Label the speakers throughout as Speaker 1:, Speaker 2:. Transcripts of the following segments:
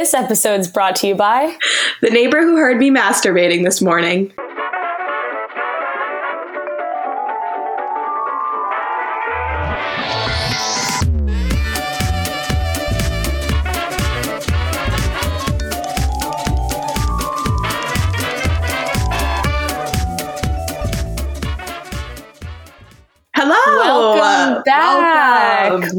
Speaker 1: This episode is brought to you by
Speaker 2: the neighbor who heard me masturbating this morning.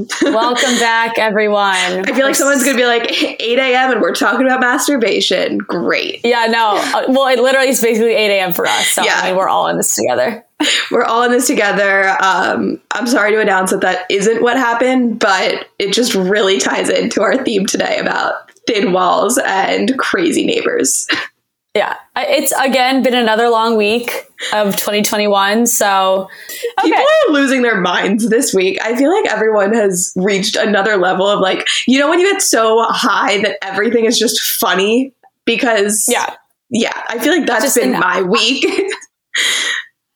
Speaker 1: Welcome back, everyone.
Speaker 2: I feel like someone's gonna be like 8 a.m. and we're talking about masturbation. Great.
Speaker 1: Yeah, no. Uh, Well, it literally is basically 8 a.m. for us. So
Speaker 2: Yeah.
Speaker 1: I mean, we're all in this together.
Speaker 2: We're all in this together. Um, I'm sorry to announce that that isn't what happened, but it just really ties into our theme today about thin walls and crazy neighbors.
Speaker 1: Yeah. It's again been another long week of 2021. So, okay.
Speaker 2: People are losing their minds this week. I feel like everyone has reached another level of like, you know, when you get so high that everything is just funny because,
Speaker 1: yeah.
Speaker 2: yeah, I feel like that's
Speaker 1: Just
Speaker 2: been my week.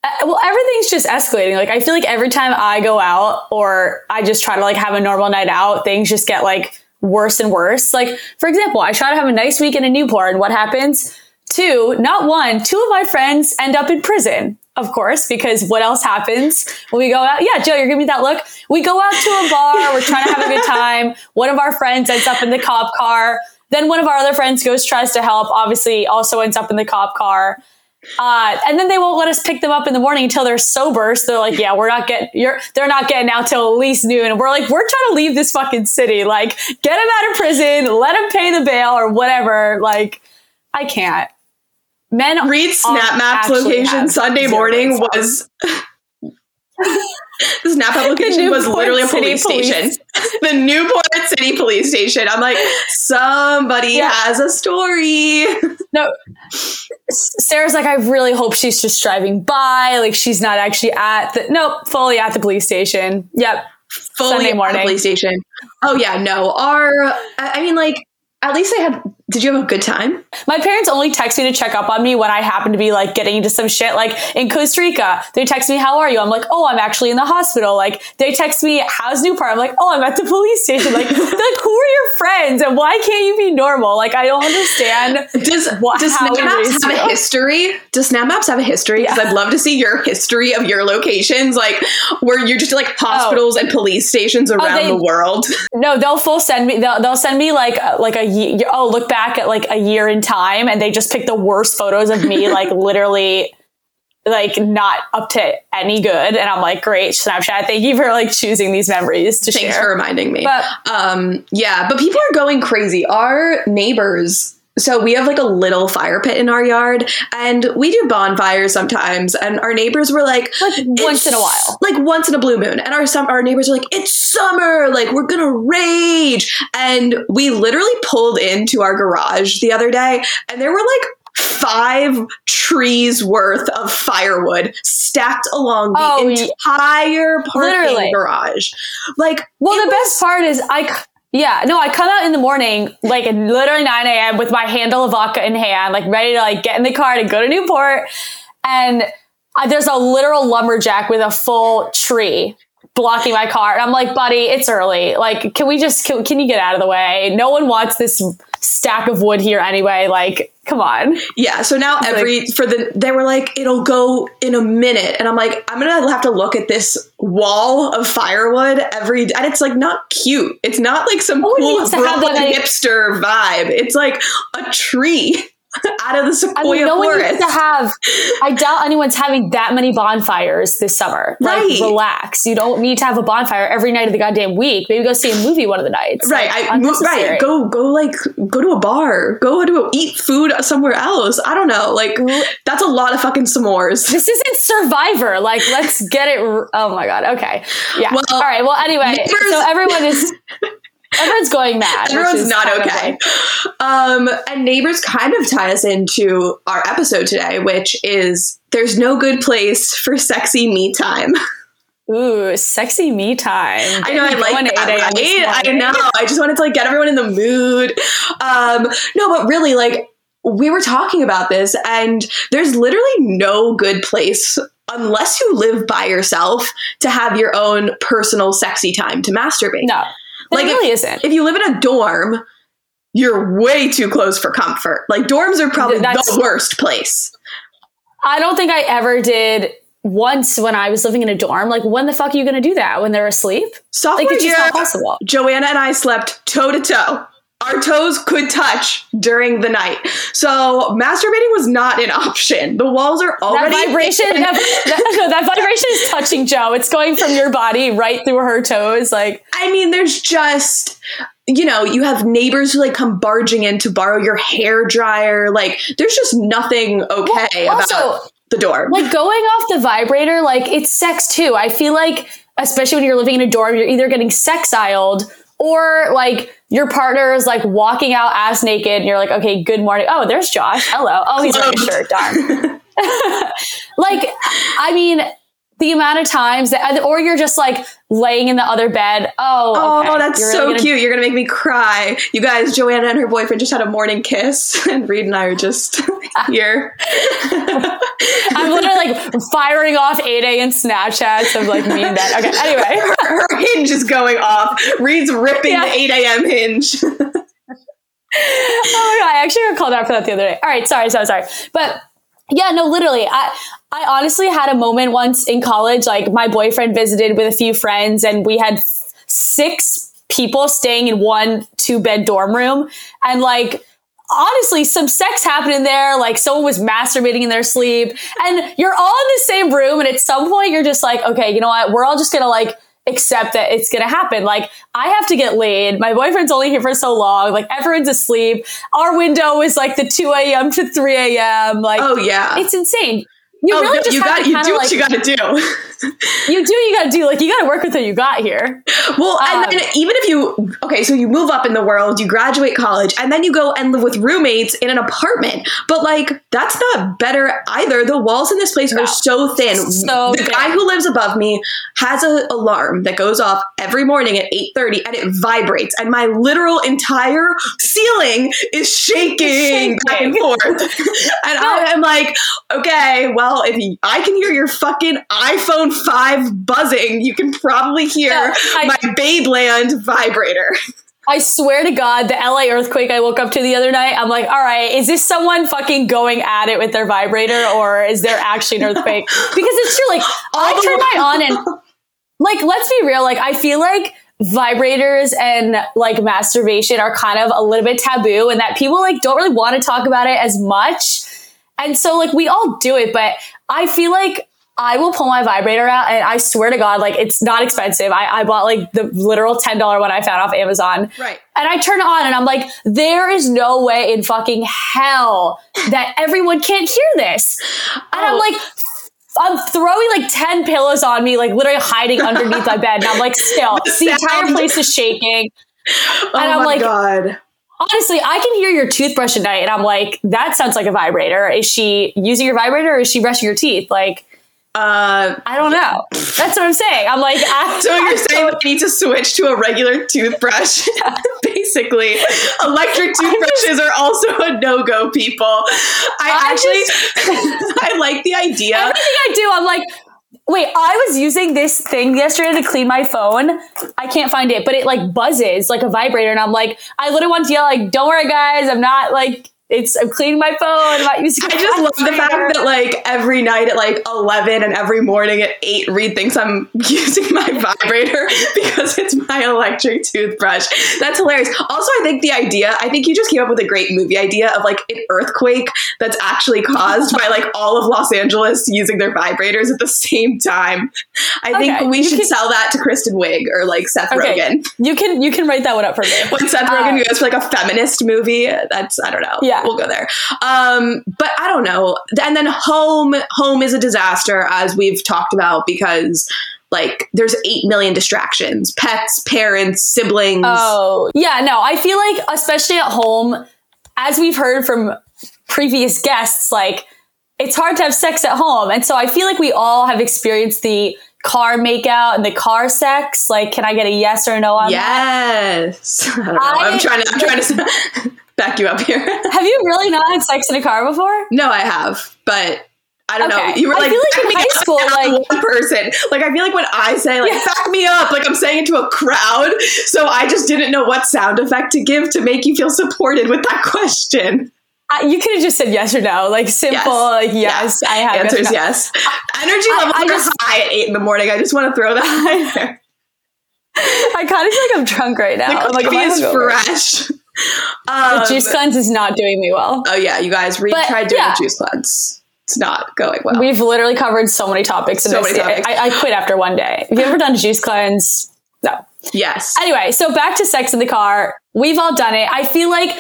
Speaker 1: Uh, well everything's just escalating like i feel like every time i go out or i just try to like have a normal night out things just get like worse and worse like for example i try to have a nice weekend in a newport and what happens two not one two of my friends end up in prison of course because what else happens when we go out yeah joe you're giving me that look we go out to a bar we're trying to have a good time one of our friends ends up in the cop car then one of our other friends goes tries to help obviously also ends up in the cop car uh, and then they won't let us pick them up in the morning until they're sober. So they're like, yeah, we're not getting, you're, they're not getting out till at least noon. And we're like, we're trying to leave this fucking city. Like, get them out of prison, let them pay the bail or whatever. Like, I can't. Men Reed
Speaker 2: Snap Maps location Sunday morning was. the Snap Map location was literally a police,
Speaker 1: Police.
Speaker 2: station. the Newport City Police Station. I'm like, somebody
Speaker 1: Yeah.
Speaker 2: has a story.
Speaker 1: No. Sarah's like, I really hope she's just driving by. Like, she's not actually at the, nope, fully at the police station. Yep.
Speaker 2: fully
Speaker 1: Sunday
Speaker 2: at the police station. Oh yeah, no. Our I I mean like at least they had did you have a good time?
Speaker 1: My parents only text me to check up on me when I happen to be like getting into some shit. Like in Costa Rica, they text me, "How are you?" I'm like, "Oh, I'm actually in the hospital." Like they text me, "How's Newport?" I'm like, "Oh, I'm at the police station." Like, like who are your friends and why can't you be normal? Like I don't understand.
Speaker 2: Does
Speaker 1: What-
Speaker 2: does
Speaker 1: how
Speaker 2: Snap
Speaker 1: we
Speaker 2: Maps have a history? Does Snap Maps have a history? Because
Speaker 1: Yeah.
Speaker 2: I'd love to see your history of your locations, like where you're just like hospitals oh. and police stations oh, around
Speaker 1: Oh. they-
Speaker 2: the world.
Speaker 1: No, they'll full send me. They'll, they'll send me like like a oh look back at like a year in time, and they just pick the worst photos of me, like literally. Like not up to any good, and I'm like, great Snapchat. Thank you for like choosing these memories to
Speaker 2: Thanks
Speaker 1: share.
Speaker 2: Thanks for reminding me.
Speaker 1: But
Speaker 2: Um, yeah, but people are going crazy. Our neighbors, so we have like a little fire pit in our yard, and we do bonfires sometimes. And our neighbors were like,
Speaker 1: like once in a while.
Speaker 2: like once in a blue moon. And our some our neighbors are like, it's summer, like we're gonna rage. And we literally pulled into our garage the other day, and there were like five trees worth of firewood stacked along the
Speaker 1: Oh,
Speaker 2: entire parking
Speaker 1: Literally.
Speaker 2: garage. Like,
Speaker 1: Well, the best part is I. Yeah, no, I come out in the morning, like literally 9 a.m. with my handle of vodka in hand, like ready to like get in the car to go to Newport. And uh, there's a literal lumberjack with a full tree blocking my car. And I'm like, buddy, it's early. Like, can we just, can, can you get out of the way? No one wants this stack of wood here anyway. Like, come on.
Speaker 2: Yeah, so now every for the they were like it'll go in a minute, and I'm like I'm gonna have to look at this wall of firewood every, and it's like not cute. It's not like some
Speaker 1: one
Speaker 2: cool Brooklyn
Speaker 1: many-
Speaker 2: hipster vibe. It's like a tree out of the
Speaker 1: I
Speaker 2: sequoia
Speaker 1: mean, no one
Speaker 2: forest.
Speaker 1: needs to have. I doubt anyone's having that many bonfires this summer. Like, relax. You don't need to have a bonfire every night of the goddamn week. Maybe go see a movie one of the nights.
Speaker 2: Right,
Speaker 1: Like,
Speaker 2: I, right. Go, go, like, go to a bar. Go to eat food somewhere else. I don't know. Like, that's a lot of fucking s'mores.
Speaker 1: This isn't Survivor. Like, let's get it. r- Oh my god. Okay. Yeah.
Speaker 2: Well,
Speaker 1: All right. Well, anyway,
Speaker 2: neighbors-
Speaker 1: so everyone is. Everyone's going mad.
Speaker 2: Everyone's not okay.
Speaker 1: like-
Speaker 2: um, and neighbors kind of tie us into our episode today, which is there's no good place for sexy me time.
Speaker 1: Ooh, sexy me time.
Speaker 2: I know I like that,
Speaker 1: 8 a.m.
Speaker 2: right? I know. I just wanted to like get everyone in the mood. Um, no, but really, like we were talking about this, and there's literally no good place unless you live by yourself to have your own personal sexy time to masturbate.
Speaker 1: No,
Speaker 2: Like,
Speaker 1: it really isn't.
Speaker 2: if you live in a dorm, you're way too close for comfort. Like dorms are probably
Speaker 1: That's-
Speaker 2: the worst place.
Speaker 1: I don't think I ever did once when I was living in a dorm. Like, when the fuck are you going to do that? When they're asleep?
Speaker 2: Sophomore
Speaker 1: Like, it's
Speaker 2: year,
Speaker 1: not possible.
Speaker 2: Joanna and I slept toe to toe. Our toes could touch during the night. So masturbating was not an option. The walls are
Speaker 1: That
Speaker 2: already
Speaker 1: vibration, that, that, no, that vibration is touching Joe. It's going from your body right through her toes. Like,
Speaker 2: I mean, there's just you know, you have neighbors who like come barging in to borrow your hair dryer. Like, there's just nothing okay
Speaker 1: Well, also,
Speaker 2: about the door.
Speaker 1: like going off the vibrator, like it's sex too. I feel like, especially when you're living in a dorm, you're either getting sex sexiled or like your partner is like walking out ass naked and you're like, okay, good morning. Oh, there's Josh. Hello. Oh, he's wearing a shirt. Darn. like, I mean, the amount of times that, uh, or you're just like laying in the other bed. Oh,
Speaker 2: Oh, that's
Speaker 1: You're
Speaker 2: so
Speaker 1: gonna-
Speaker 2: cute. You're going to make me cry. You guys, Joanna and her boyfriend just had a morning kiss, and Reed and I are just here.
Speaker 1: I'm literally like firing off 8 a.m. Snapchats of like me in bed. Okay, anyway.
Speaker 2: her hinge is going off. Reed's ripping
Speaker 1: Yeah.
Speaker 2: the 8 a.m. hinge.
Speaker 1: Oh my god, I actually got called out for that the other day. All right, sorry, sorry, sorry. But yeah, no, literally, I I honestly had a moment once in college. Like my boyfriend visited with a few friends, and we had six people staying in one two bed dorm room, and like. Honestly, some sex happened in there. Like someone was masturbating in their sleep, and you're all in the same room. And at some point, you're just like, okay, you know what? We're all just gonna like accept that it's gonna happen. Like I have to get laid. My boyfriend's only here for so long. Like everyone's asleep. Our window is like the 2 a.m. to 3 a.m. Like
Speaker 2: Oh, yeah.
Speaker 1: it's insane. You
Speaker 2: oh,
Speaker 1: really just
Speaker 2: you got
Speaker 1: to
Speaker 2: you do what
Speaker 1: like,
Speaker 2: you got to do.
Speaker 1: you do what you gotta do. Like you gotta work with what you got here.
Speaker 2: Well,
Speaker 1: Um,
Speaker 2: and then even if you okay, so you move up in the world, you graduate college, and then you go and live with roommates in an apartment. But like that's not better either. The walls in this place
Speaker 1: No.
Speaker 2: are so thin.
Speaker 1: So
Speaker 2: the
Speaker 1: thin.
Speaker 2: guy who lives above me has an alarm that goes off every morning at eight thirty, and it vibrates, and my literal entire ceiling is shaking, back and forth. and I am like, okay, well, if you, I can hear your fucking iPhone five buzzing, you can probably hear
Speaker 1: Yeah, I-
Speaker 2: my Babeland vibrator.
Speaker 1: I swear to God, the LA earthquake I woke up to the other night, I'm like, all right, is this someone fucking going at it with their vibrator or is there actually an earthquake? Because it's true, like, I turn mine on and, like, let's be real, like, I feel like vibrators and like masturbation are kind of a little bit taboo and that people like don't really want to talk about it as much. And so, like, we all do it, but I feel like I will pull my vibrator out and I swear to God, like, it's not expensive. I, I bought like the literal $10 one I found off Amazon.
Speaker 2: Right.
Speaker 1: And I turn it on and I'm like, there is no way in fucking hell that everyone can't hear this. And I'm
Speaker 2: Oh.
Speaker 1: like, I'm throwing like 10 pillows on me, like literally hiding underneath my bed. And I'm like, still,
Speaker 2: The
Speaker 1: the entire place is shaking.
Speaker 2: Oh
Speaker 1: And I'm
Speaker 2: my
Speaker 1: like-
Speaker 2: god.
Speaker 1: Honestly, I can hear your toothbrush at night. And I'm like, that sounds like a vibrator. Is she using your vibrator or is she brushing your teeth? Like,
Speaker 2: Uh,
Speaker 1: I don't know. That's what I'm saying. I'm like, I,
Speaker 2: so you're
Speaker 1: I
Speaker 2: saying we need to switch to a regular toothbrush? Basically, electric toothbrushes are also a no-go. People, I,
Speaker 1: I
Speaker 2: actually I like the idea.
Speaker 1: everything I do, I'm like, wait, I was using this thing yesterday to clean my phone. I can't find it, but it like buzzes like a vibrator. And I'm like, I literally want to yell, like, don't worry, guys, I'm not like, it's, I'm cleaning my phone. I'm not using
Speaker 2: I just love the fact that like every night at like 11 and every morning at 8 Reed thinks I'm using my vibrator because it's my electric toothbrush. That's hilarious. Also, I think the idea, I think you just came up with a great movie idea of like an earthquake that's actually caused by like all of Los Angeles using their vibrators at the same time. I think we should
Speaker 1: can-
Speaker 2: sell that to Kristen Wiig or like Seth
Speaker 1: Okay.
Speaker 2: Rogen.
Speaker 1: You can, you can write that one up for me.
Speaker 2: When Seth
Speaker 1: Uh,
Speaker 2: Rogen goes for like a feminist movie, that's I don't know.
Speaker 1: Yeah.
Speaker 2: We'll go there. Um, but I don't know. And then home, home is a disaster as we've talked about because like there's eight million distractions: pets, parents, siblings.
Speaker 1: Oh, yeah, no, I feel like, especially at home, as we've heard from previous guests, like it's hard to have sex at home. And so I feel like we all have experienced the car makeout and the car sex. Like, can I get a yes or no on that?
Speaker 2: yes. Know.
Speaker 1: I-
Speaker 2: I'm trying to. I'm trying to back you up here.
Speaker 1: Have you really not had sex in a car before?
Speaker 2: no, I have, but I don't
Speaker 1: Okay.
Speaker 2: know. You were
Speaker 1: I
Speaker 2: like,
Speaker 1: feel like in high school, like-
Speaker 2: one person. Like I feel like when I say like
Speaker 1: Yeah.
Speaker 2: back me up, like I'm saying it to a crowd. So I just didn't know what sound effect to give to make you feel supported with that question.
Speaker 1: Uh, you could have just said yes or no, like simple,
Speaker 2: Yes.
Speaker 1: like yes, I have.
Speaker 2: Answers is
Speaker 1: yes.
Speaker 2: yes. Energy
Speaker 1: I-
Speaker 2: levels
Speaker 1: I just-
Speaker 2: high at eight in the morning. I just want to throw that out there.
Speaker 1: I kind of feel like I'm drunk right now.
Speaker 2: The
Speaker 1: I'm like,
Speaker 2: coffee
Speaker 1: I
Speaker 2: is
Speaker 1: hungover?
Speaker 2: Fresh.
Speaker 1: The
Speaker 2: Um,
Speaker 1: juice cleanse is not doing me well.
Speaker 2: oh yeah, you guys,
Speaker 1: But,
Speaker 2: tried doing
Speaker 1: yeah.
Speaker 2: a juice cleanse. It's not going well.
Speaker 1: We've literally covered so many topics in
Speaker 2: So
Speaker 1: this.
Speaker 2: many topics.
Speaker 1: I, I quit after one day. Have you ever done a juice cleanse? No.
Speaker 2: yes.
Speaker 1: Anyway, so back to sex in the car. We've all done it. I feel like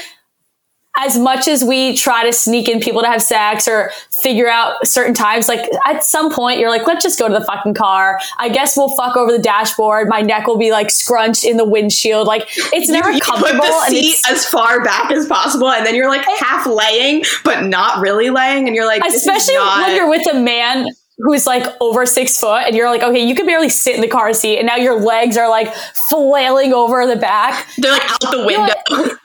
Speaker 1: as much as we try to sneak in people to have sex or figure out certain times, like at some point you're like, let's just go to the fucking car. I guess we'll fuck over the dashboard. My neck will be like scrunched in the windshield. Like it's never
Speaker 2: you
Speaker 1: comfortable.
Speaker 2: put the
Speaker 1: and
Speaker 2: seat as far back as possible, and then you're like half laying, but not really laying, and you're like,
Speaker 1: especially
Speaker 2: not-
Speaker 1: when you're with a man who's like over six foot and you're like, okay, you can barely sit in the car seat and now your legs are like flailing over the back.
Speaker 2: they're like out the window.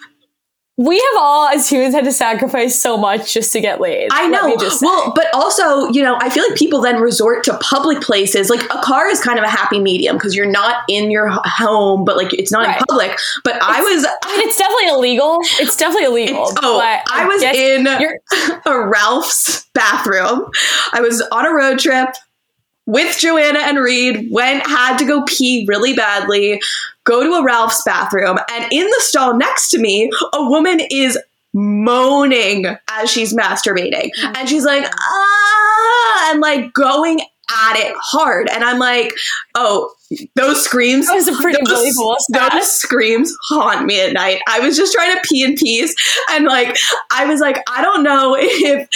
Speaker 1: We have all, as humans, had to sacrifice so much just to get laid.
Speaker 2: I know. Well, but also, you know, I feel like people then resort to public places. Like a car is kind of a happy medium because you're not in your home, but like it's not
Speaker 1: Right.
Speaker 2: in public. But I was
Speaker 1: I mean, it's definitely illegal. It's definitely illegal.
Speaker 2: It's- oh,
Speaker 1: but
Speaker 2: I was in a Ralph's bathroom. I was on a road trip with Joanna and Reed, went, had to go pee really badly, go to a Ralph's bathroom, and in the stall next to me, a woman is moaning as she's masturbating. And she's like, ah, and like going at it hard. And I'm like, oh, those screams.
Speaker 1: That was a pretty
Speaker 2: those,
Speaker 1: believable stat.
Speaker 2: those screams haunt me at night. I was just trying to pee in peace. And like, I was like, I don't know if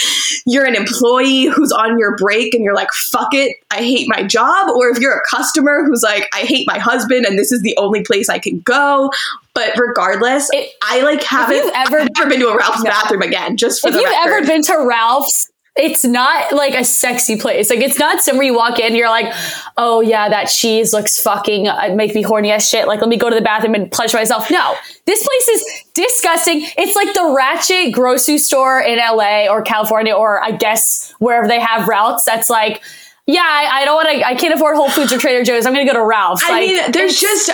Speaker 2: you're an employee who's on your break and you're like, fuck it, I hate my job, or if you're a customer who's like, I hate my husband and this is the only place I can go. But regardless,
Speaker 1: It-
Speaker 2: I like haven't
Speaker 1: ever-
Speaker 2: I've never been to a Ralph's
Speaker 1: No.
Speaker 2: bathroom again, just for
Speaker 1: if you've
Speaker 2: record.
Speaker 1: ever been to Ralph's, it's not like a sexy place. Like it's not somewhere you walk in, and you're like, oh yeah, that cheese looks fucking uh, make me horny as shit. Like let me go to the bathroom and pleasure myself. No, this place is disgusting. It's like the ratchet grocery store in LA or California or I guess wherever they have Ralph's. That's like. Yeah, I, I don't want to. I can't afford Whole Foods or Trader Joe's. I'm going to go to Ralph's.
Speaker 2: I
Speaker 1: Like,
Speaker 2: mean, there's just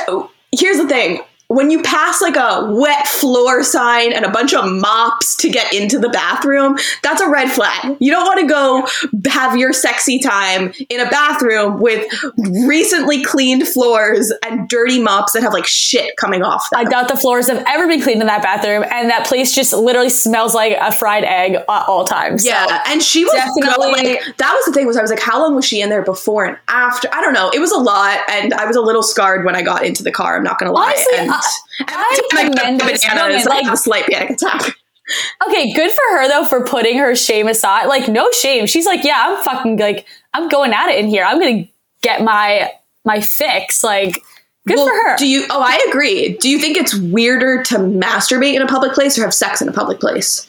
Speaker 2: here's the thing. When you pass like a wet floor sign and a bunch of mops to get into the bathroom, that's a red flag. You don't want to go have your sexy time in a bathroom with recently cleaned floors and dirty mops that have like shit coming off them.
Speaker 1: I doubt the floors have ever been cleaned in that bathroom, and that place just literally smells like a fried egg at all times.
Speaker 2: Yeah,
Speaker 1: So,
Speaker 2: and she was
Speaker 1: definitely-
Speaker 2: going, like that was the thing was I was like, how long was she in there before and after? I don't know. It was a lot, and I was a little scarred when I got into the car. I'm not gonna lie.
Speaker 1: Honestly, I-
Speaker 2: every
Speaker 1: I
Speaker 2: time I
Speaker 1: commend this woman, like-
Speaker 2: a slight panic attack.
Speaker 1: okay, good for her though for putting her shame aside. Like, no shame. She's like, yeah, I'm fucking like, I'm going at it in here. I'm gonna get my my fix. Like, good
Speaker 2: Well,
Speaker 1: for her.
Speaker 2: Do you? Oh, I agree. Do you think it's weirder to masturbate in a public place or have sex in a public place?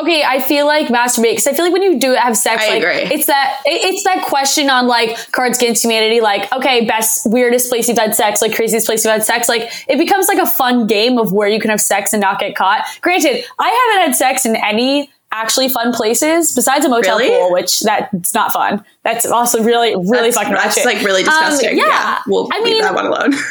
Speaker 1: Okay, I feel like masturbate because I feel like when you do have sex,
Speaker 2: I
Speaker 1: like
Speaker 2: agree.
Speaker 1: it's that it- it's that question on like Cards Against Humanity, like okay, best weirdest place you've had sex, like craziest place you've had sex, like it becomes like a fun game of where you can have sex and not get caught. Granted, I haven't had sex in any actually fun places besides a motel
Speaker 2: Really?
Speaker 1: pool, which that's not fun. That's also really really
Speaker 2: That's,
Speaker 1: fucking
Speaker 2: that's
Speaker 1: ratchet.
Speaker 2: like really
Speaker 1: Um,
Speaker 2: disgusting.
Speaker 1: yeah,
Speaker 2: we'll
Speaker 1: I
Speaker 2: leave
Speaker 1: mean,
Speaker 2: that one alone.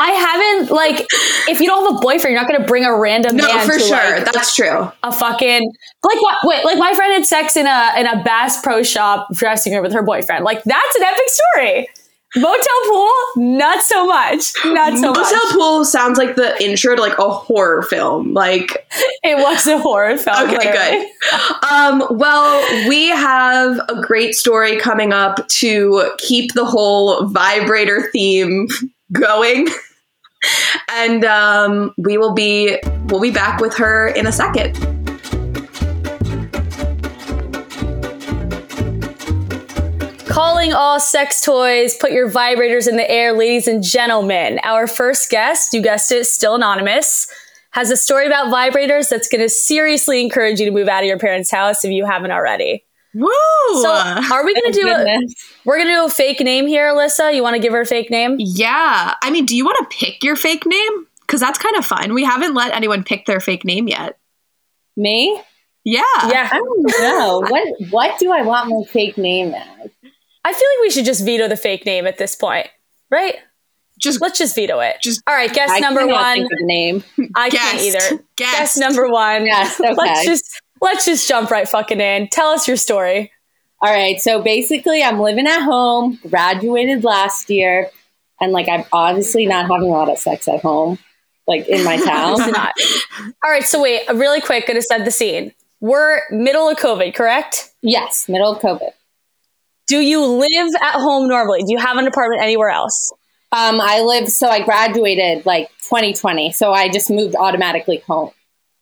Speaker 1: I haven't like if you don't have a boyfriend, you're not going to bring a random
Speaker 2: no,
Speaker 1: man
Speaker 2: for
Speaker 1: to,
Speaker 2: sure.
Speaker 1: like,
Speaker 2: that's true.
Speaker 1: a fucking like what wait like my friend had sex in a in a Bass Pro Shop dressing room with her boyfriend. Like that's an epic story. Motel pool, not so much. Not so
Speaker 2: Motel
Speaker 1: much.
Speaker 2: Motel pool sounds like the intro to like a horror film. Like
Speaker 1: It was a horror film.
Speaker 2: Okay,
Speaker 1: literally.
Speaker 2: good. Um, well, we have a great story coming up to keep the whole vibrator theme going. And um, we will be we'll be back with her in a second.
Speaker 1: Calling all sex toys, put your vibrators in the air, ladies and gentlemen. Our first guest, you guessed it, still anonymous, has a story about vibrators that's going to seriously encourage you to move out of your parents' house if you haven't already.
Speaker 2: Woo!
Speaker 1: So, are we going to oh, do a, We're going to do a fake name here, Alyssa. You want to give her a fake name?
Speaker 3: Yeah. I mean, do you want to pick your fake name? Because that's kind of fun. We haven't let anyone pick their fake name yet.
Speaker 1: Me?
Speaker 2: Yeah.
Speaker 1: Yeah.
Speaker 4: I don't know. What what do I want my fake name as?
Speaker 1: I feel like we should just veto the fake name at this point, right?
Speaker 2: Just
Speaker 1: Let's just veto it.
Speaker 2: Just-
Speaker 1: all right. Guess
Speaker 4: I
Speaker 1: number one.
Speaker 4: think of a name.
Speaker 1: I can't either.
Speaker 2: Guessed.
Speaker 1: Guess number one.
Speaker 4: Yes, okay.
Speaker 1: Let's just let's just jump right fucking in. Tell us your story.
Speaker 4: All right. So basically, I'm living at home, graduated last year, and like I'm obviously not having a lot of sex at home, like in my town.
Speaker 1: Not. All right. So wait, really quick. Gonna set the scene. We're middle of COVID, correct?
Speaker 4: yes, middle of COVID.
Speaker 1: Do you live at home normally? Do you have an apartment anywhere else?
Speaker 4: Um, I live, so I graduated like 2020, so I just moved automatically home.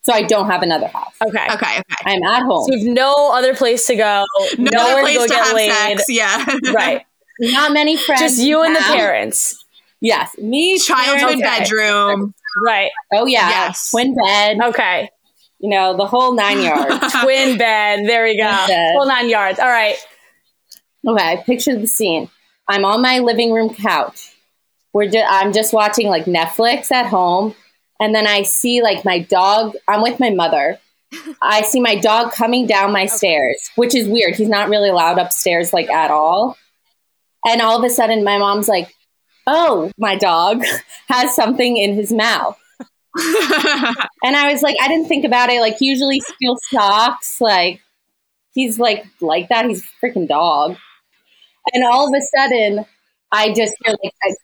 Speaker 4: So I don't have another house.
Speaker 1: Okay.
Speaker 2: okay, okay.
Speaker 4: I'm at home.
Speaker 1: So you have no other place to go.
Speaker 2: No other place
Speaker 1: to
Speaker 2: to
Speaker 1: go get
Speaker 2: have
Speaker 1: laid.
Speaker 2: sex. Yeah.
Speaker 1: Right.
Speaker 4: Not many friends.
Speaker 1: Just you and the parents.
Speaker 4: Yes, me.
Speaker 2: Childhood
Speaker 1: Okay.
Speaker 2: bedroom.
Speaker 1: Right.
Speaker 4: Oh yeah,
Speaker 2: Yes.
Speaker 4: twin bed.
Speaker 1: Okay.
Speaker 4: You know the whole nine yards.
Speaker 1: Twin bed. There we go.
Speaker 4: Twin bed.
Speaker 1: Full nine yards. All right.
Speaker 4: Okay, picture the scene. I'm on my living room couch. We're ju- I'm just watching like Netflix at home, and then I see like my dog. I'm with my mother. I see my dog coming down my stairs, which is weird. He's not really allowed upstairs like at all. And all of a sudden, my mom's like, "Oh, my dog has something in his mouth." And I was like, I didn't think about it. Like, usually steals socks. Like, he's like like that. He's a freaking dog. And all of a sudden, I just hear like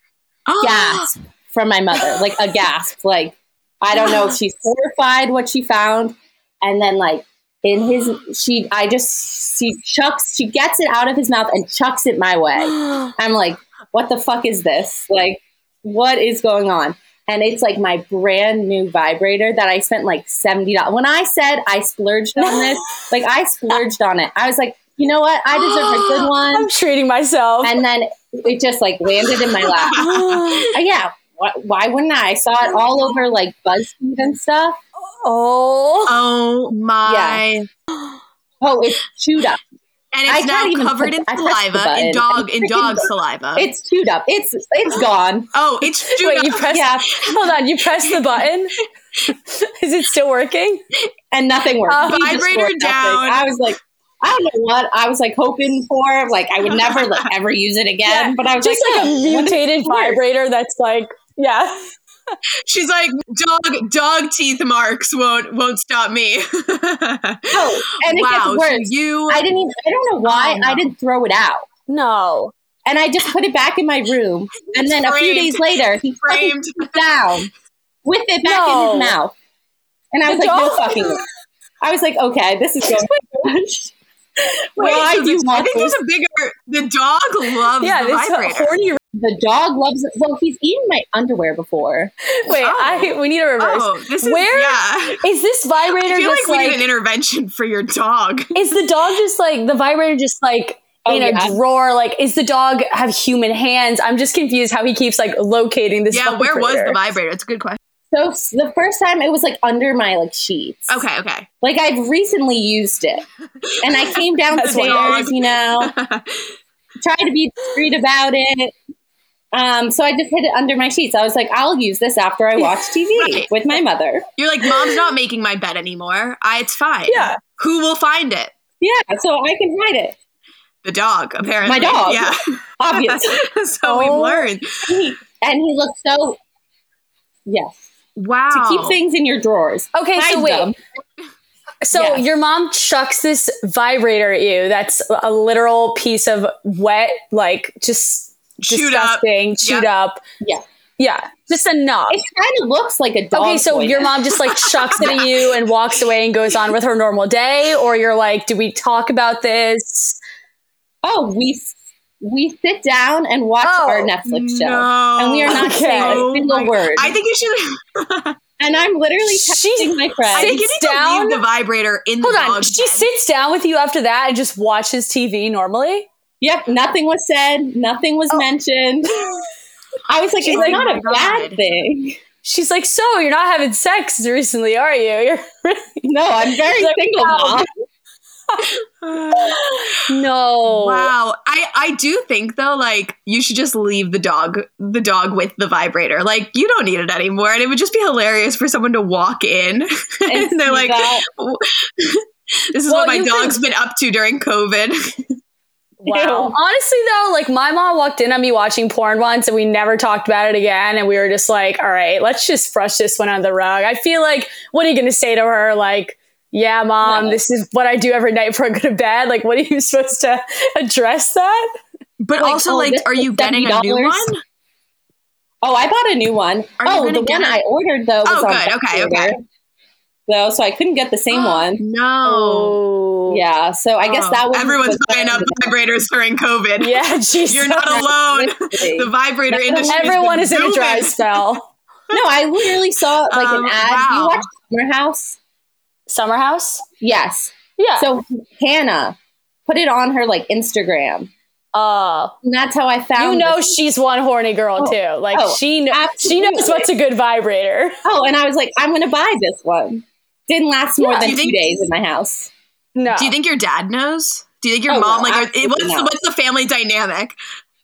Speaker 4: a gasp from my mother, like a gasp. Like, I don't know if she's horrified what she found. And then, like, in his, she, I just, she chucks, she gets it out of his mouth and chucks it my way. I'm like, what the fuck is this? Like, what is going on? And it's like my brand new vibrator that I spent like $70. When I said I splurged on this, like I splurged on it. I was like, you know what? I deserve a good one.
Speaker 1: I'm treating myself.
Speaker 4: And then it just like landed in my lap. Uh, yeah. Why, why wouldn't I? I saw it all over like BuzzFeed and stuff.
Speaker 1: oh.
Speaker 2: Oh my. Yeah.
Speaker 4: Oh, it's chewed up.
Speaker 2: And
Speaker 4: I
Speaker 2: it's
Speaker 4: can't
Speaker 2: now
Speaker 4: even
Speaker 2: covered in
Speaker 4: I pressed the
Speaker 2: saliva, in dog, in dog
Speaker 4: dog.
Speaker 2: saliva.
Speaker 4: It's chewed up. It's it's gone.
Speaker 2: oh, it's
Speaker 1: Wait, you
Speaker 2: up.
Speaker 1: press.
Speaker 4: Yeah.
Speaker 1: Hold on. You press the button. Is it still working?
Speaker 4: and nothing worked.
Speaker 1: Uh,
Speaker 2: Vibrator
Speaker 4: worked nothing.
Speaker 2: down.
Speaker 4: I was like, I don't know what I was like hoping for. Like I would never like ever use it again.
Speaker 1: Yeah,
Speaker 4: but I was
Speaker 1: Just like,
Speaker 4: like,
Speaker 1: a
Speaker 4: what is
Speaker 1: mutated vibrator that's like, yeah.
Speaker 2: She's like dog dog teeth marks won't won't stop me.
Speaker 4: Oh, and it
Speaker 2: wow,
Speaker 4: gets
Speaker 2: so
Speaker 4: worse.
Speaker 2: you
Speaker 4: I didn't. Even, I don't know why
Speaker 2: Oh, no.
Speaker 4: I didn't throw it out.
Speaker 1: No.
Speaker 4: And I just put it back in my room. And then a few days later, he
Speaker 2: framed.
Speaker 4: down with it back
Speaker 1: No.
Speaker 4: in his mouth. And I was
Speaker 1: The
Speaker 4: like, no fucking. I was like, okay, this is going.
Speaker 2: Wait,
Speaker 4: Why
Speaker 2: so
Speaker 4: do you
Speaker 2: this- I think
Speaker 4: this?
Speaker 2: there's a bigger the dog loves
Speaker 1: Yeah,
Speaker 2: the
Speaker 1: this
Speaker 2: vibrator.
Speaker 1: horny.
Speaker 4: The dog loves it. Well, he's eaten my underwear before.
Speaker 1: Wait,
Speaker 2: Oh.
Speaker 1: I we need a reverse.
Speaker 2: Oh, this is
Speaker 1: Where
Speaker 2: yeah.
Speaker 1: is this vibrator
Speaker 2: I feel like
Speaker 1: just
Speaker 2: we
Speaker 1: like?
Speaker 2: need an intervention for your dog.
Speaker 1: is the dog just like the vibrator just like
Speaker 4: Oh,
Speaker 1: in a
Speaker 4: yeah.
Speaker 1: drawer? Like, is the dog have human hands? I'm just confused how he keeps like locating this.
Speaker 2: yeah, where was the vibrator? It's a good question.
Speaker 4: So the first time it was like under my like sheets.
Speaker 2: Okay, okay.
Speaker 4: Like I've recently used it, and I came downstairs, you know, tried to be discreet about it. Um, so I just hid it under my sheets. I was like, I'll use this after I watch TV
Speaker 2: Right.
Speaker 4: with my mother.
Speaker 2: You're like, mom's not making my bed anymore. I, it's fine.
Speaker 1: Yeah.
Speaker 2: Who will find it?
Speaker 4: Yeah, so I can hide it.
Speaker 2: The dog, apparently.
Speaker 4: My dog.
Speaker 2: Yeah.
Speaker 4: Obviously,
Speaker 2: so
Speaker 1: Oh.
Speaker 2: we've learned.
Speaker 4: he, and he looks so. Yes,
Speaker 2: Wow.
Speaker 4: to keep things in your drawers.
Speaker 1: Okay, so wait.
Speaker 4: them.
Speaker 1: So
Speaker 4: Yes.
Speaker 1: your mom chucks this vibrator at you. That's a literal piece of wet, like just
Speaker 2: Chewed up.
Speaker 1: disgusting, chewed up.
Speaker 4: Yeah.
Speaker 1: Yeah, just enough.
Speaker 4: It kind of looks like a dog.
Speaker 1: Okay, so
Speaker 4: toy
Speaker 1: your mom just like chucks it at you and walks away and goes on with her normal day, or you're like, do we talk about this?
Speaker 4: Oh, we we sit down and watch
Speaker 1: Oh,
Speaker 4: our Netflix show,
Speaker 2: No.
Speaker 4: and we are not
Speaker 1: Okay.
Speaker 4: saying
Speaker 2: Oh
Speaker 4: a single
Speaker 2: my-
Speaker 4: word.
Speaker 2: I think you should.
Speaker 4: and I'm literally
Speaker 1: She-
Speaker 4: texting my
Speaker 2: I
Speaker 4: friend.
Speaker 2: think you
Speaker 1: Sits
Speaker 2: need to
Speaker 1: down?
Speaker 2: leave the vibrator in
Speaker 1: Hold
Speaker 2: the
Speaker 1: on,
Speaker 2: dog's
Speaker 1: she
Speaker 2: bed.
Speaker 1: sits down with you after that and just watches TV normally.
Speaker 4: Yep, nothing was said, nothing was
Speaker 1: Oh.
Speaker 4: mentioned. I was like,
Speaker 2: She's
Speaker 4: it's
Speaker 2: like,
Speaker 4: not
Speaker 2: "Oh
Speaker 4: a
Speaker 2: my
Speaker 4: bad thing.
Speaker 1: She's like, "So you're not having sex recently, are you?" You're really
Speaker 4: No, I'm very
Speaker 1: Like,
Speaker 4: single,
Speaker 1: wow.
Speaker 4: mom.
Speaker 1: no.
Speaker 2: Wow. I I do think though like you should just leave the dog the dog with the vibrator. Like you don't need it anymore and it would just be hilarious for someone to walk in and,
Speaker 4: And
Speaker 2: they're like
Speaker 4: that.
Speaker 2: This is
Speaker 1: Well,
Speaker 2: what my
Speaker 1: you
Speaker 2: dog's
Speaker 1: can-
Speaker 2: been up to during COVID.
Speaker 1: Wow. Honestly, though, like my mom walked in on me watching porn once and we never talked about it again. And we were just like, all right, let's just brush this one under the rug. I feel like, what are you going to say to her? Like, yeah, mom,
Speaker 4: No.
Speaker 1: this is what I do every night before I go to bed. Like, what are you supposed to address that?
Speaker 2: But
Speaker 4: Like,
Speaker 2: also,
Speaker 4: oh,
Speaker 2: like, are you getting a new one?
Speaker 4: Oh, I bought a new one.
Speaker 2: Are
Speaker 4: oh, the one? I ordered though was
Speaker 2: Oh,
Speaker 4: on
Speaker 2: good. Okay,
Speaker 4: back
Speaker 2: okay.
Speaker 4: Order, Though, so I couldn't get the same one.
Speaker 2: No.
Speaker 1: Oh.
Speaker 4: Yeah, so I guess
Speaker 2: Oh,
Speaker 4: that was
Speaker 2: everyone's buying up vibrators during COVID.
Speaker 1: Yeah, Jesus.
Speaker 2: You're not alone. The vibrator
Speaker 4: No,
Speaker 2: industry.
Speaker 1: Everyone
Speaker 2: been
Speaker 1: is in a dry
Speaker 2: booming.
Speaker 1: spell.
Speaker 4: No, I literally saw like
Speaker 2: Um,
Speaker 4: an ad.
Speaker 2: wow.
Speaker 4: You watch Summer House?
Speaker 1: Summer House?
Speaker 4: Yes.
Speaker 1: Yeah.
Speaker 4: So Hannah put it on her like Instagram.
Speaker 1: uh,
Speaker 4: And that's how I found
Speaker 1: you know
Speaker 4: this.
Speaker 1: she's one horny girl
Speaker 4: Oh.
Speaker 1: too. Like
Speaker 4: Oh,
Speaker 1: she kn- she knows what's a good vibrator.
Speaker 4: Oh, and I was like, I'm gonna buy this one. Didn't last more
Speaker 1: Yeah.
Speaker 4: than
Speaker 2: Do
Speaker 4: two
Speaker 2: think-
Speaker 4: days in my house.
Speaker 1: No.
Speaker 2: Do you think your dad knows? Do you think your
Speaker 4: Oh,
Speaker 2: mom
Speaker 4: no,
Speaker 2: like? Are, what's the, what's the family dynamic?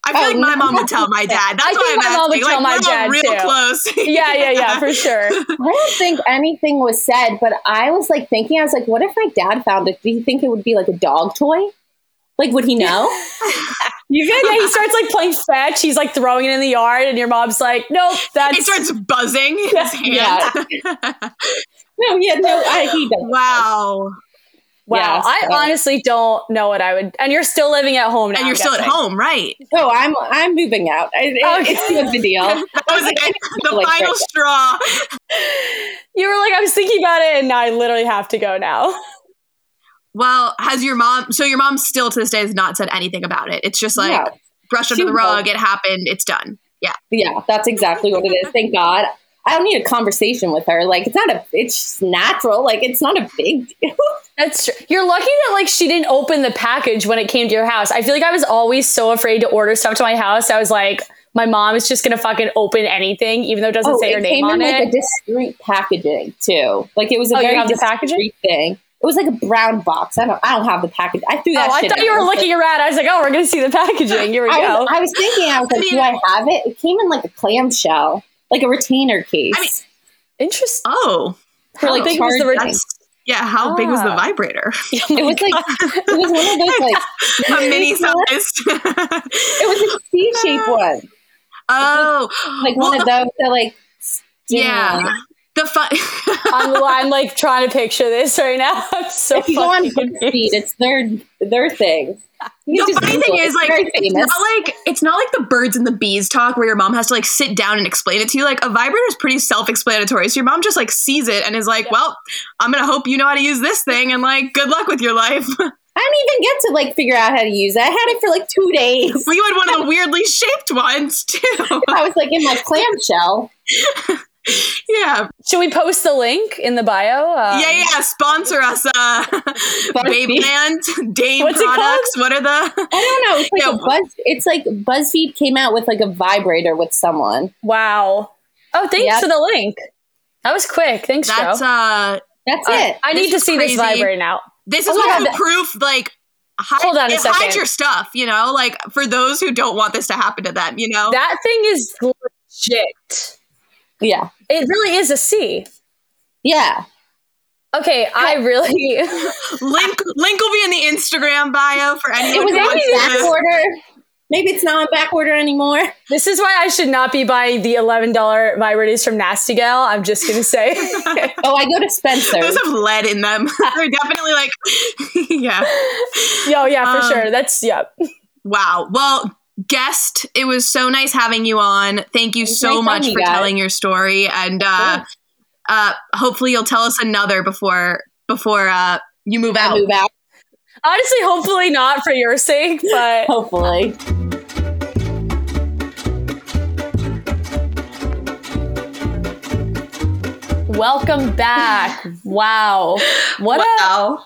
Speaker 2: I feel
Speaker 4: Oh,
Speaker 2: like my
Speaker 4: no,
Speaker 2: mom would tell my dad. That's
Speaker 1: I
Speaker 2: why
Speaker 1: think
Speaker 2: I'm
Speaker 1: my mom would
Speaker 2: asking.
Speaker 1: tell
Speaker 2: like,
Speaker 1: my
Speaker 2: we're
Speaker 1: dad,
Speaker 2: real
Speaker 1: too.
Speaker 2: close.
Speaker 1: yeah, yeah, yeah, for sure.
Speaker 4: I don't think anything was said, but I was like thinking, I was like, what if my dad found it? Do you think it would be like a dog toy? Like, would he know?
Speaker 1: You get yeah, he starts like playing fetch. He's like throwing it in the yard, and your mom's like, "Nope, that's
Speaker 2: It starts buzzing his hand.
Speaker 4: Yeah. No, yeah, no, I, he doesn't.
Speaker 2: wow.
Speaker 1: wow."
Speaker 4: Yeah,
Speaker 1: I
Speaker 4: so-
Speaker 1: honestly don't know what I would. And you're still living at home now.
Speaker 2: And you're
Speaker 1: I'm
Speaker 2: still at home, right?
Speaker 4: Oh, I'm I'm moving out. I, it-
Speaker 1: Okay.
Speaker 4: It's too big a deal.
Speaker 2: That was
Speaker 4: like. I
Speaker 2: the final
Speaker 4: right
Speaker 2: straw.
Speaker 1: You were like, "I was thinking about it, and now I literally have to go now."
Speaker 2: Well, has your mom? So your mom still to this day has not said anything about it. It's just like
Speaker 4: No.
Speaker 2: brushed under
Speaker 4: She
Speaker 2: the rug.
Speaker 4: won't.
Speaker 2: It happened. It's done. Yeah.
Speaker 4: Yeah, that's exactly what it is. Thank God. I don't need a conversation with her. Like, it's not a. It's natural. Like, it's not a big deal.
Speaker 1: That's true. You're lucky that like she didn't open the package when it came to your house. I feel like I was always so afraid to order stuff to my house. I was like, my mom is just gonna fucking open anything, even though it doesn't oh, say
Speaker 4: Oh, it
Speaker 1: her name on
Speaker 4: in
Speaker 1: it.
Speaker 4: like a discreet packaging too. Like, it was a
Speaker 1: Oh,
Speaker 4: very discreet
Speaker 1: packaging?
Speaker 4: thing. It was like a brown box. I don't. I don't have the package. I threw that.
Speaker 1: oh, I thought you were
Speaker 4: was like-
Speaker 1: looking around. I was like, oh, we're gonna see the packaging. Here we
Speaker 4: I
Speaker 1: go.
Speaker 4: was, I was thinking, I was like, do I have it? It came in like a clamshell, like a retainer case.
Speaker 2: I mean-
Speaker 1: Interesting.
Speaker 2: Oh,
Speaker 4: for like
Speaker 1: big was the
Speaker 4: charging.
Speaker 2: yeah. How big was the
Speaker 1: Ah.
Speaker 2: vibrator?
Speaker 4: it was like it was one of those like
Speaker 2: A mini
Speaker 4: sized.
Speaker 2: sized.
Speaker 4: It was a C-shaped one,
Speaker 2: oh,
Speaker 4: like
Speaker 2: well,
Speaker 4: one of those that like
Speaker 2: Yeah.
Speaker 4: stimulate.
Speaker 2: The fun.
Speaker 1: I'm, I'm like trying to picture this right now. I'm so
Speaker 4: If you go on BuzzFeed, it's their their thing.
Speaker 2: The funny thing is, like, it's not like it's not like the birds and the bees talk where your mom has to like sit down and explain it to you. Like a vibrator is pretty self-explanatory. So your mom just like sees it and is like, "Well, I'm gonna hope you know how to use this thing, and like, good luck with your life."
Speaker 4: I didn't even get to like figure out how to use it. I had it for like two days.
Speaker 2: you had one of the weirdly shaped ones too.
Speaker 4: I was like in my clamshell.
Speaker 2: Yeah,
Speaker 1: Should we post the link in the bio? Um,
Speaker 2: yeah, yeah. Sponsor us, uh, Babe. Land, Dame
Speaker 1: What's
Speaker 2: products. What are the?
Speaker 4: I don't know. It's like
Speaker 2: Yeah.
Speaker 4: buzz. It's like BuzzFeed came out with like a vibrator with someone.
Speaker 1: Wow. Oh, thanks
Speaker 4: Yep.
Speaker 1: for the link. That was quick. Thanks,
Speaker 2: That's
Speaker 1: Joe.
Speaker 2: uh,
Speaker 4: That's
Speaker 1: Uh,
Speaker 4: it.
Speaker 1: I
Speaker 2: this
Speaker 1: need to see
Speaker 2: crazy.
Speaker 1: this vibrator now.
Speaker 2: This is
Speaker 1: Oh
Speaker 2: also
Speaker 1: God.
Speaker 2: proof, like, hide,
Speaker 1: Hold on a second.
Speaker 2: hides your stuff, you know, like for those who don't want this to happen to them, you know.
Speaker 1: That thing is legit.
Speaker 4: Yeah.
Speaker 1: It really is a C.
Speaker 4: Yeah.
Speaker 1: Okay, I really.
Speaker 2: link link will be in the Instagram bio for anyone.
Speaker 4: It was
Speaker 2: who
Speaker 4: back order. Maybe it's not on back order anymore.
Speaker 1: this is why I should not be buying the $11 vibrators from Nasty Gal. I'm just to say.
Speaker 4: Oh, I go to Spencer.
Speaker 2: Those have lead in them. They're definitely like, yeah.
Speaker 1: Yo, yeah, for
Speaker 2: Um,
Speaker 1: sure. That's, yep.
Speaker 2: Wow. Well, guest, it was so nice having you on. Thank you so
Speaker 4: nice
Speaker 2: much for
Speaker 4: guys.
Speaker 2: telling your story, and uh, uh, hopefully you'll tell us another before before uh, you move out.
Speaker 4: move out.
Speaker 1: Honestly, hopefully not for your sake, but
Speaker 4: Hopefully.
Speaker 1: welcome back. Wow. What a
Speaker 5: Wow.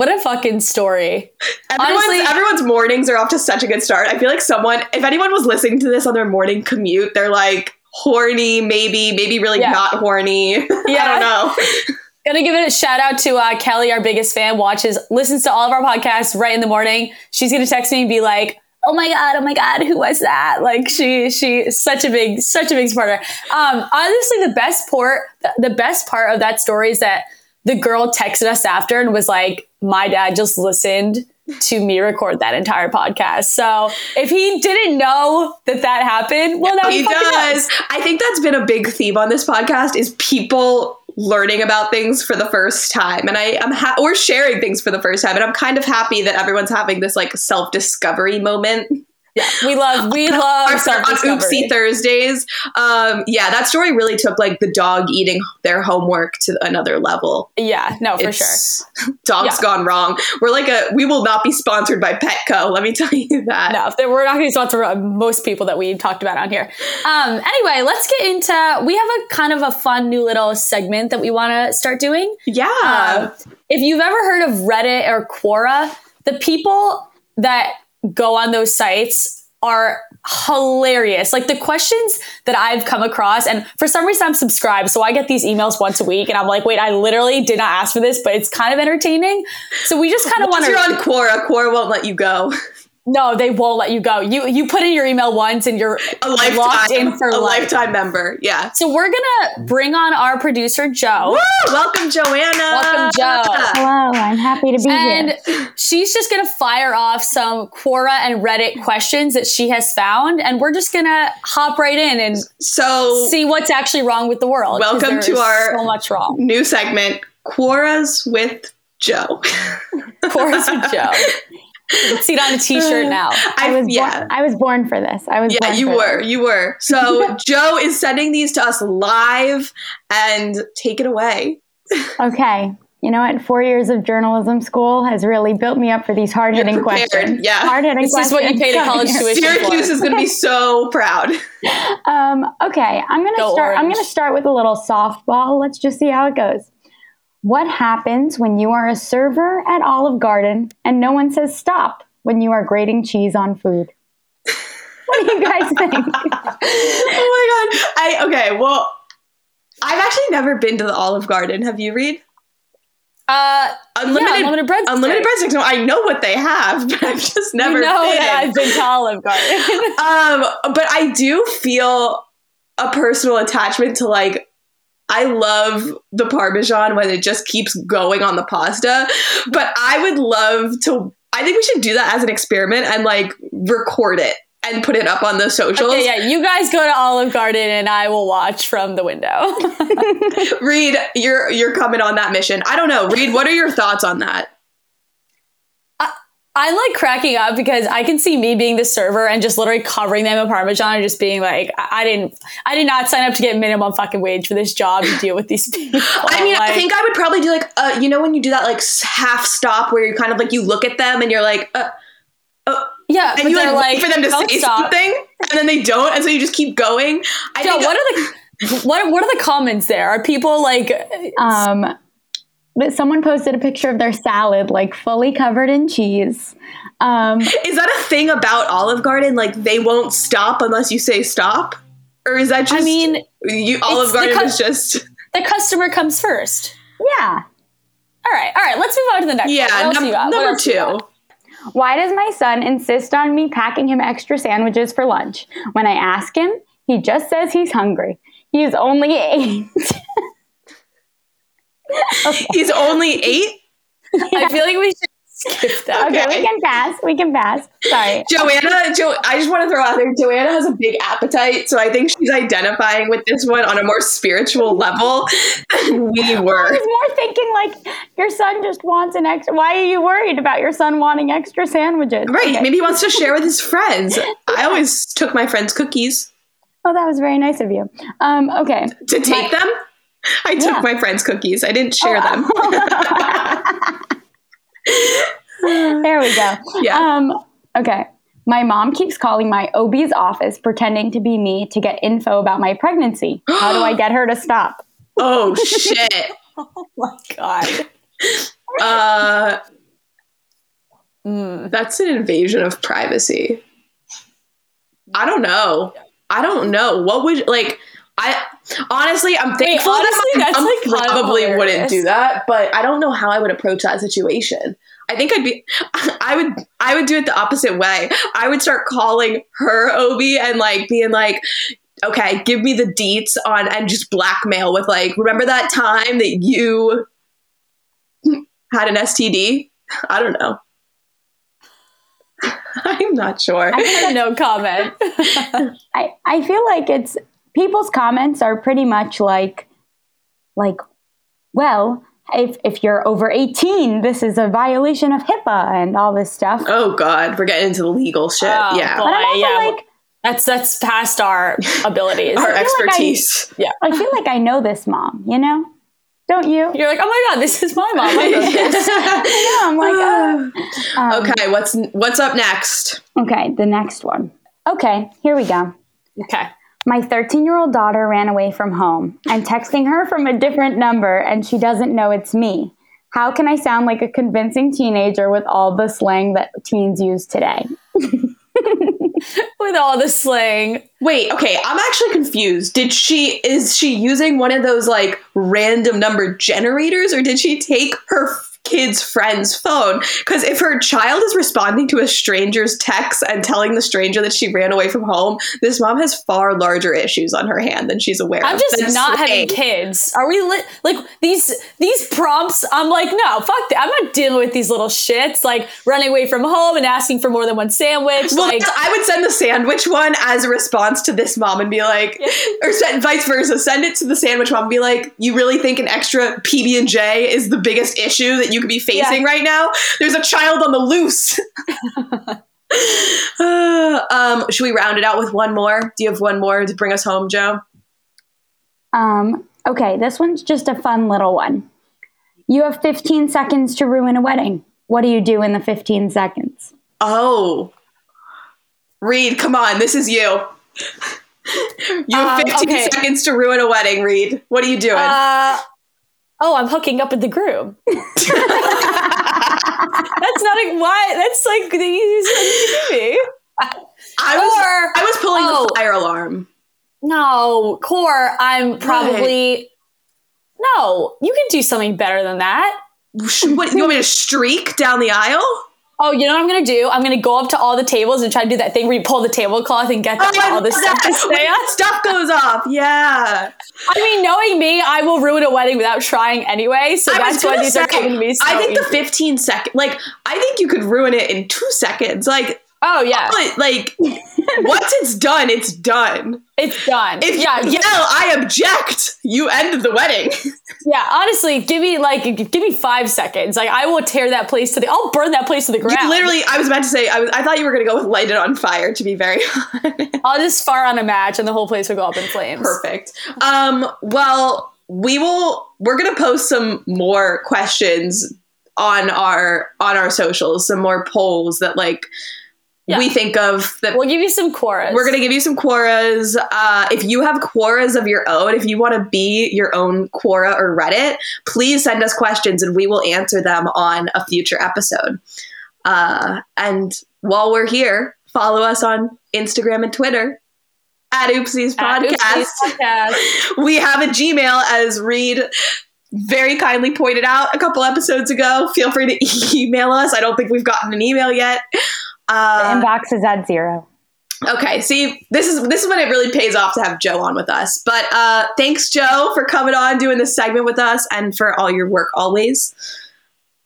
Speaker 1: What a fucking story.
Speaker 5: Everyone's,
Speaker 1: Honestly-
Speaker 5: everyone's mornings are off to such a good start. I feel like someone, if anyone was listening to this on their morning commute, they're like horny, maybe, maybe really
Speaker 1: Yeah.
Speaker 5: not horny. I don't know.
Speaker 1: Gonna give it a shout out to uh, Kelly, our biggest fan, watches, listens to all of our podcasts right in the morning. She's gonna text me and be like, "Oh my god, oh my god, who was that?" Like she, she such a big, such a big supporter. Um, honestly, the best part, the best part of that story is that the girl texted us after and was like, "My dad just listened to me record that entire podcast." So if he didn't know that that happened, well, now
Speaker 2: he does. I think that's been a big theme on this podcast is people learning about things for the first time and i am ha- or sharing things for the first time and i'm kind of happy that everyone's having this like self-discovery moment
Speaker 1: yeah, we love we love
Speaker 2: on Oopsie Thursdays. Um, yeah, that story really took like the dog eating their homework to another level.
Speaker 1: Yeah, no, for
Speaker 2: It's-
Speaker 1: sure.
Speaker 2: Dogs
Speaker 1: Yeah.
Speaker 2: gone wrong. We're like a we will not be sponsored by Petco. Let me tell you that.
Speaker 1: No, we're not going to sponsor most people that we talked about on here. Um, anyway, let's get into. We have a kind of a fun new little segment that we want to start doing.
Speaker 2: Yeah.
Speaker 1: Um, if you've ever heard of Reddit or Quora, the people that go on those sites are hilarious. Like the questions that I've come across, and for some reason I'm subscribed, so I get these emails once a week, and I'm like, wait, I literally did not ask for this, but it's kind of entertaining. So we just kind of want to.
Speaker 2: you're on Quora, Quora won't let you go.
Speaker 1: No, they won't let you go. You you put in your email once, and you're
Speaker 2: A lifetime,
Speaker 1: locked in for
Speaker 2: a
Speaker 1: life.
Speaker 2: lifetime member. Yeah.
Speaker 1: So we're gonna bring on our producer Joe.
Speaker 2: Woo! Welcome, Joanna.
Speaker 1: Welcome, Joe.
Speaker 6: Hello, I'm happy to be
Speaker 1: And
Speaker 6: here.
Speaker 1: And she's just going to fire off some Quora and Reddit questions that she has found. And we're just going to hop right in and
Speaker 2: So
Speaker 1: see what's actually wrong with the world.
Speaker 2: Welcome to our-
Speaker 1: So much wrong.
Speaker 2: new segment, Quoras with Joe.
Speaker 1: Quoras with Joe. Let's see it on a t shirt now.
Speaker 6: I was
Speaker 2: yeah.
Speaker 6: born, I was born for this. I was
Speaker 2: Yeah,
Speaker 6: born
Speaker 2: you
Speaker 6: for
Speaker 2: were.
Speaker 6: this.
Speaker 2: You were. So Joe is sending these to us live and take it away.
Speaker 6: Okay. You know what? Four years of journalism school has really built me up for these hard hitting questions.
Speaker 2: yeah.
Speaker 6: Hard hitting questions.
Speaker 1: This is what you paid a college
Speaker 6: coming
Speaker 1: tuition for.
Speaker 2: Syracuse is going to be so proud.
Speaker 6: Um, okay, I'm gonna
Speaker 1: Go
Speaker 6: start. I'm gonna start with a little softball. Let's just see how it goes. What happens when you are a server at Olive Garden and no one says stop when you are grating cheese on food? What do you guys think?
Speaker 2: oh my god. I okay, well I've actually never been to the Olive Garden. Have you read?
Speaker 1: Uh,
Speaker 2: Unlimited
Speaker 1: yeah, unlimited bread.
Speaker 2: Unlimited breadsticks. No, I know what they have, but I've just never
Speaker 1: You know
Speaker 2: been.
Speaker 1: that I've been to Olive Garden.
Speaker 2: Um, but I do feel a personal attachment to like I love the parmesan when it just keeps going on the pasta, but I would love to I think we should do that as an experiment and like record it and put it up on the socials.
Speaker 1: okay, yeah, you guys go to Olive Garden and I will watch from the window.
Speaker 2: Reed, you're you're coming on that mission. I don't know. Reed, what are your thoughts on that?
Speaker 1: I'm like cracking up because I can see me being the server and just literally covering them in Parmesan and just being like, I I didn't, I did not sign up to get minimum fucking wage for this job to deal with these people.
Speaker 2: I mean, I think I would probably do like uh, you know when you do that like half stop where you kind of like you look at them and you're like uh,
Speaker 1: yeah,
Speaker 2: and you
Speaker 1: they're
Speaker 2: like, wait for them to say
Speaker 1: stop."
Speaker 2: something and then they don't and so you just keep going. I
Speaker 1: Joe,
Speaker 2: think
Speaker 1: what are the what what are the comments there? Are people like
Speaker 6: Um, but someone posted a picture of their salad, like fully covered in cheese. Um,
Speaker 2: is that a thing about Olive Garden? Like they won't stop unless you say stop, or is that just?
Speaker 1: I mean,
Speaker 2: you, Olive Garden
Speaker 1: cu-
Speaker 2: is just
Speaker 1: the customer comes first.
Speaker 6: yeah.
Speaker 1: All right, all right, let's move on to the next one.
Speaker 2: Yeah. num-
Speaker 1: you got? What
Speaker 2: number two.
Speaker 6: Why does my son insist on me packing him extra sandwiches for lunch? When I ask him, he just says he's hungry. He is only eight.
Speaker 2: He's only eight.
Speaker 1: I feel like we should skip that.
Speaker 6: okay,
Speaker 2: Okay.
Speaker 6: we can pass. We can pass. Sorry.
Speaker 2: Joanna, jo- I just want to throw out there, Joanna has a big appetite, so I think she's identifying with this one on a more spiritual level than we
Speaker 6: I
Speaker 2: were.
Speaker 6: was more thinking like your son just wants an extra. Why are you worried about your son wanting extra sandwiches?
Speaker 2: Right,
Speaker 6: Okay.
Speaker 2: maybe he wants to share with his friends. I always took my friends' cookies
Speaker 6: Oh, that was very nice of you. Um, okay.
Speaker 2: to take them. I took
Speaker 6: Yeah.
Speaker 2: my friends' cookies. I didn't share them.
Speaker 6: There we go.
Speaker 2: Yeah.
Speaker 6: Um, okay. My mom keeps calling my OB's office pretending to be me to get info about my pregnancy. How do I get her to stop?
Speaker 2: oh shit.
Speaker 1: Oh my god.
Speaker 2: Uh,
Speaker 1: Mm.
Speaker 2: that's an invasion of privacy. I don't know. I don't know. What would like I honestly I'm thankful
Speaker 1: honestly,
Speaker 2: that
Speaker 1: that's,
Speaker 2: I
Speaker 1: like, kind of
Speaker 2: probably wouldn't do that, but I don't know how I would approach that situation. I think I'd be I would I would do it the opposite way. I would start calling her OB and like being like okay, give me the deets on and just blackmail with like remember that time that you had an STD? I don't know. I'm not sure.
Speaker 1: no comment.
Speaker 6: I, I feel like it's people's comments are pretty much like like well if if you're over 18 this is a violation of HIPAA and all this stuff.
Speaker 2: oh God, we're getting into the legal shit.
Speaker 1: Oh,
Speaker 2: yeah,
Speaker 1: boy.
Speaker 6: but I'm also
Speaker 1: yeah,
Speaker 6: like
Speaker 1: That's that's past our abilities.
Speaker 2: our
Speaker 6: like I-
Speaker 2: expertise.
Speaker 6: I feel like I know this mom, you know? Don't you?
Speaker 1: You're like, oh my god, this is my mom. I know this.
Speaker 6: Yeah, I'm like, uh, um,
Speaker 2: okay, what's what's up next?
Speaker 6: okay, the next one. Okay, here we go.
Speaker 1: okay.
Speaker 6: My 13 year old daughter ran away from home. I'm texting her from a different number and she doesn't know it's me. How can I sound like a convincing teenager with all the slang that teens use today?
Speaker 1: With all the slang.
Speaker 2: Wait, okay, I'm actually confused. Did she is she using one of those like random number generators or did she take her f- kid's friend's phone? Cuz if her child is responding to a stranger's text and telling the stranger that she ran away from home, this mom has far larger issues on her hand than she's aware of.
Speaker 1: I'm
Speaker 2: just
Speaker 1: not having kids. Are we li- like these these prompts? I'm like, no, fuck that. I'm not dealing with these little shits. Like running away from home and asking for more than one sandwich.
Speaker 2: Well,
Speaker 1: like,
Speaker 2: I would send the sandwich one as a response to this mom and be like, or send, vice versa. Send it to the sandwich mom and be like, you really think an extra PB and J is the biggest issue that you could be facing
Speaker 1: Yeah.
Speaker 2: right now? There's a child on the loose. Uh, um, should we round it out with one more? Do you have one more to bring us home, Joe?
Speaker 6: Um, okay, this one's just a fun little one. You have 15 seconds to ruin a wedding. What do you do in the 15 seconds?
Speaker 2: Oh, Reed, come on, this is you. You have
Speaker 1: Um,
Speaker 2: 15
Speaker 1: okay.
Speaker 2: seconds to ruin a wedding, Reed. What are you doing?
Speaker 1: uh, oh, I'm hooking up with the groom. That's not a why. That's like the easiest thing to do.
Speaker 2: I was
Speaker 1: or-
Speaker 2: I was pulling
Speaker 1: oh.
Speaker 2: the fire alarm.
Speaker 1: No, core. I'm probably. No, you can do something better than that.
Speaker 2: What you want me to streak down the aisle?
Speaker 1: Oh, you know what I'm gonna do? I'm gonna go up to all the tables and try to do that thing where you pull the tablecloth and get oh, the,
Speaker 2: I
Speaker 1: all the stuff to stay on.
Speaker 2: Stuff goes off. Yeah.
Speaker 1: I mean, knowing me, I will ruin a wedding without trying anyway. So
Speaker 2: I
Speaker 1: that's why these
Speaker 2: say,
Speaker 1: are coming to me. So
Speaker 2: I think the
Speaker 1: easy.
Speaker 2: 15 second, like, I think you could ruin it in two seconds. Like,
Speaker 1: oh yeah,
Speaker 2: but, like, once it's done, it's done.
Speaker 1: it's done.
Speaker 2: If
Speaker 1: yeah,
Speaker 2: you yell, I object, you ended the wedding.
Speaker 1: yeah. Honestly, give me like give me five seconds. Like I will tear that place to the. I'll burn that place to the ground.
Speaker 2: You literally, I was about to say, I, was, I thought you were going to go with light it on fire, to be very honest.
Speaker 1: I'll just fire on a match and the whole place will go up in flames.
Speaker 2: Perfect. Um, well, we will we're gonna post some more questions on our on our socials, some more polls that like
Speaker 1: Yeah.
Speaker 2: we think of that
Speaker 1: We'll give you some chorus.
Speaker 2: we're gonna give you some quoras. Uh, if you have quoras of your own, if you want to be your own quora or Reddit, please send us questions and we will answer them on a future episode. Uh, and while we're here, follow us on Instagram and Twitter at Oopsies
Speaker 1: At
Speaker 2: Podcast
Speaker 1: Oopsies Podcast.
Speaker 2: we have a Gmail, as Reed very kindly pointed out a couple episodes ago. Feel free to email us. I don't think we've gotten an email yet.
Speaker 6: The
Speaker 2: Uh,
Speaker 6: inbox is at zero.
Speaker 2: okay, see, this is this is when it really pays off to have Joe on with us. But uh, thanks, Joe, for coming on, doing this segment with us, and for all your work always.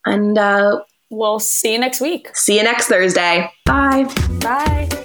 Speaker 2: And uh,
Speaker 1: We'll see you next week.
Speaker 2: see you next Thursday. Bye.
Speaker 1: Bye.